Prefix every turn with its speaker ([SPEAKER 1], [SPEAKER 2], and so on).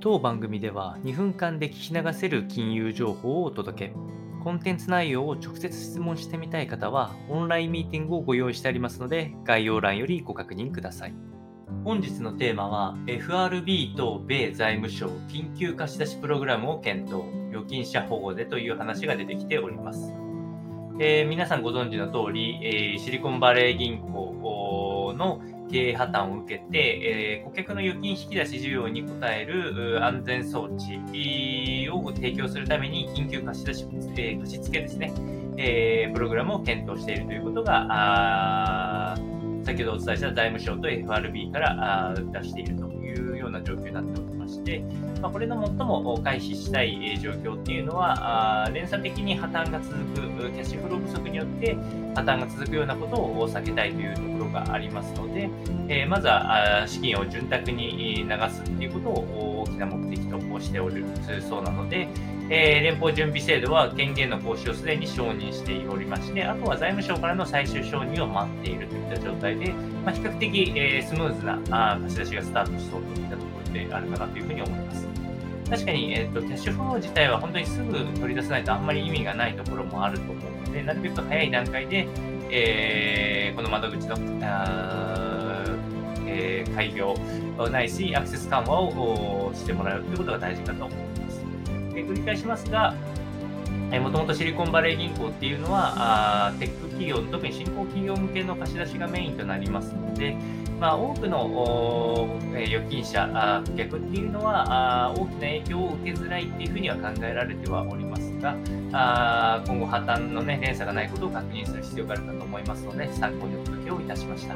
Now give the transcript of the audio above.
[SPEAKER 1] 当番組では2分間で聞き流せる金融情報をお届け。コンテンツ内容を直接質問してみたい方は、オンラインミーティングをご用意してありますので、概要欄よりご確認ください。本日のテーマは、FRB と米財務省緊急貸出プログラムを検討、預金者保護でという話が出てきております。えー、皆さんご存知の通り、えー、シリコンバレー銀行の経営破綻を受けて、えー、顧客の預金引き出し需要に応える安全装置を提供するために緊急貸し出し、えー、貸付ですね、えー、プログラムを検討しているということが、先ほどお伝えした財務省と FRB から出しているというような状況になっております。で、まあ、これの最も回避したい状況っていうのは、連鎖的に破綻が続く、キャッシュフロー不足によって破綻が続くようなことを避けたいというところがありますので、えまずは資金を潤沢に流すっていうことをな目的としておるそうなので、え連邦準備制度は権限の行使をすでに承認しておりまして、あとは財務省からの最終承認を待っているといった状態で、まあ、比較的、えスムーズなあ貸し出しがスタートしそうといったところであるかなというふうに思います。確かに、えーと、キャッシュフロー自体は本当にすぐ取り出さないとあんまり意味がないところもあると思うので、なるべく早い段階で、えー、この窓口のえー、開業ないし、アクセス緩和をしてもらうということが大事かと思います。えー、繰り返しますが、もともとシリコンバレー銀行っていうのは、あテック企業、特に新興企業向けの貸し出しがメインとなりますので、まあ、多くの預金者、顧客っていうのは大きな影響を受けづらいっていうふうには考えられてはおりますがあ、今後破綻の、ね、連鎖がないことを確認する必要があるかと思いますので、参考にお届けをいたしました。